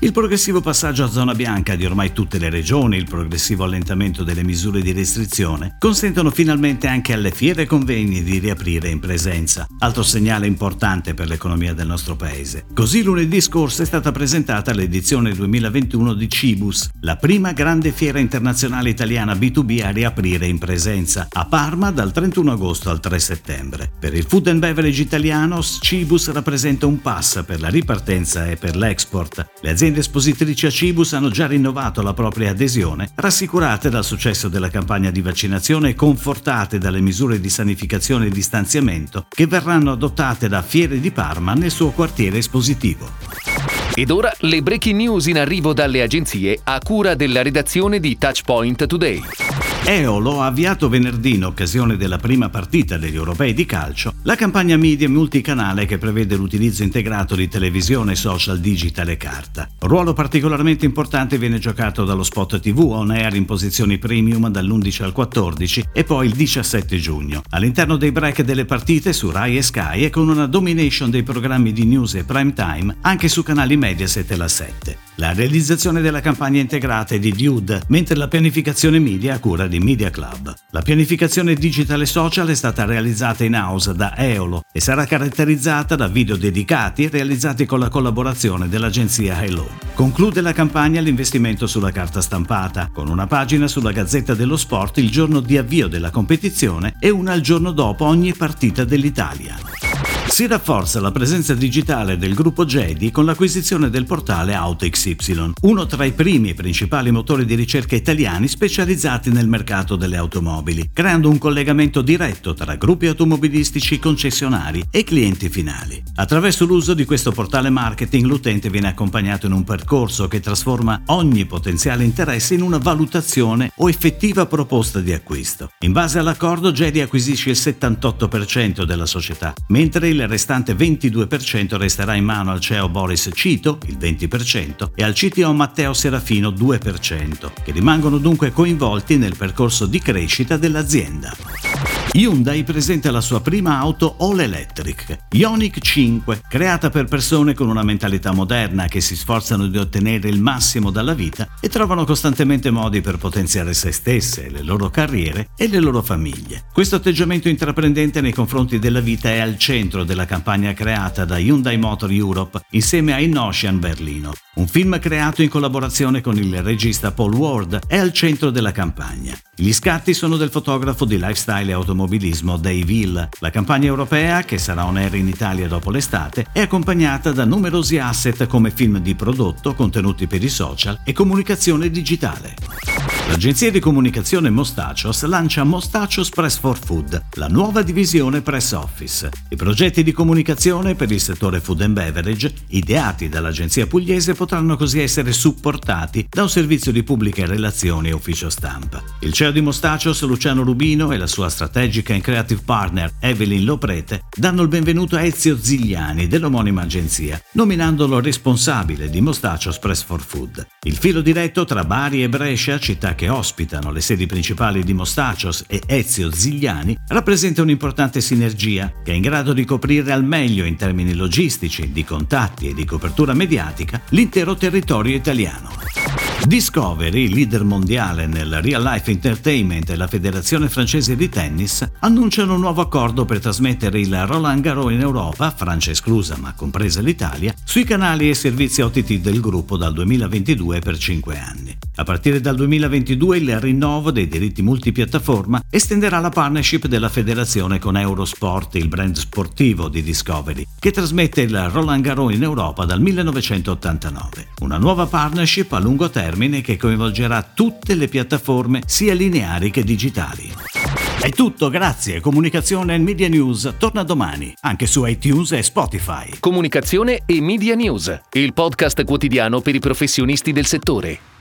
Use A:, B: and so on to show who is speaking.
A: Il progressivo passaggio a zona bianca di ormai tutte le regioni, il progressivo allentamento delle misure di restrizione, consentono finalmente anche alle fiere e convegni di riaprire in presenza, altro segnale importante per l'economia del nostro paese. Così lunedì scorso è stata presentata l'edizione 2021 di Cibus, la prima grande fiera internazionale italiana B2B a riaprire in presenza, a Parma dal 31 agosto al 3 settembre. Per il food and beverage italiano, Cibus rappresenta un pass per la ripartenza e per l'export. Le aziende aziende espositrici a Cibus hanno già rinnovato la propria adesione, rassicurate dal successo della campagna di vaccinazione e confortate dalle misure di sanificazione e distanziamento che verranno adottate da Fiere di Parma nel suo quartiere espositivo.
B: Ed ora le breaking news in arrivo dalle agenzie a cura della redazione di Touchpoint Today.
A: Eolo ha avviato venerdì, in occasione della prima partita degli europei di calcio, la campagna media multicanale che prevede l'utilizzo integrato di televisione, social, digital e carta. Ruolo particolarmente importante viene giocato dallo spot TV on air in posizioni premium dall'11 al 14 e poi il 17 giugno, all'interno dei break delle partite su Rai e Sky e con una domination dei programmi di news e prime time anche su canali Mediaset e la 7. La realizzazione della campagna integrata è di Dude, mentre la pianificazione media a cura di Media Club. La pianificazione digitale social è stata realizzata in house da Eolo e sarà caratterizzata da video dedicati realizzati con la collaborazione dell'agenzia Hello. Conclude la campagna l'investimento sulla carta stampata, con una pagina sulla Gazzetta dello Sport il giorno di avvio della competizione e una il giorno dopo ogni partita dell'Italia. Si rafforza la presenza digitale del gruppo Jedi con l'acquisizione del portale AutoXY, uno tra i primi e principali motori di ricerca italiani specializzati nel mercato delle automobili, creando un collegamento diretto tra gruppi automobilistici concessionari e clienti finali. Attraverso l'uso di questo portale marketing l'utente viene accompagnato in un percorso che trasforma ogni potenziale interesse in una valutazione o effettiva proposta di acquisto. In base all'accordo Jedi acquisisce il 78% della società, mentre il restante 22% resterà in mano al CEO Boris Cito, il 20%, e al CTO Matteo Serafino 2%, che rimangono dunque coinvolti nel percorso di crescita dell'azienda. Hyundai presenta la sua prima auto all electric, Ioniq 5, creata per persone con una mentalità moderna che si sforzano di ottenere il massimo dalla vita e trovano costantemente modi per potenziare se stesse, le loro carriere e le loro famiglie. Questo atteggiamento intraprendente nei confronti della vita è al centro della campagna creata da Hyundai Motor Europe insieme a Innocian Berlino. Un film creato in collaborazione con il regista Paul Ward è al centro della campagna. Gli scatti sono del fotografo di lifestyle e automobilismo Dave Hill. La campagna europea, che sarà on air in Italia dopo l'estate, è accompagnata da numerosi asset come film di prodotto, contenuti per i social e comunicazione digitale. L'agenzia di comunicazione Mostacios lancia Mostacios Press for Food, la nuova divisione Press Office. I progetti di comunicazione per il settore food and beverage, ideati dall'agenzia pugliese, potranno così essere supportati da un servizio di pubbliche relazioni e ufficio stampa. Il CEO di Mostacios, Luciano Rubino, e la sua strategica e creative partner Evelyn Loprete danno il benvenuto a Ezio Zigliani dell'omonima agenzia, nominandolo responsabile di Mostacios Press for Food. Il filo diretto tra Bari e Brescia, città che che ospitano le sedi principali di Mostacios e Ezio Zigliani, rappresenta un'importante sinergia che è in grado di coprire al meglio in termini logistici, di contatti e di copertura mediatica l'intero territorio italiano. Discovery, leader mondiale nel real life entertainment e la Federazione francese di tennis, annunciano un nuovo accordo per trasmettere il Roland Garros in Europa, Francia esclusa ma compresa l'Italia, sui canali e servizi OTT del gruppo dal 2022 per 5 anni. A partire dal 2022 il rinnovo dei diritti multipiattaforma estenderà la partnership della federazione con Eurosport, il brand sportivo di Discovery, che trasmette il Roland Garros in Europa dal 1989. Una nuova partnership a lungo termine che coinvolgerà tutte le piattaforme sia lineari che digitali. È tutto, grazie. Comunicazione e Media News torna domani, anche su iTunes e Spotify.
B: Comunicazione e Media News, il podcast quotidiano per i professionisti del settore.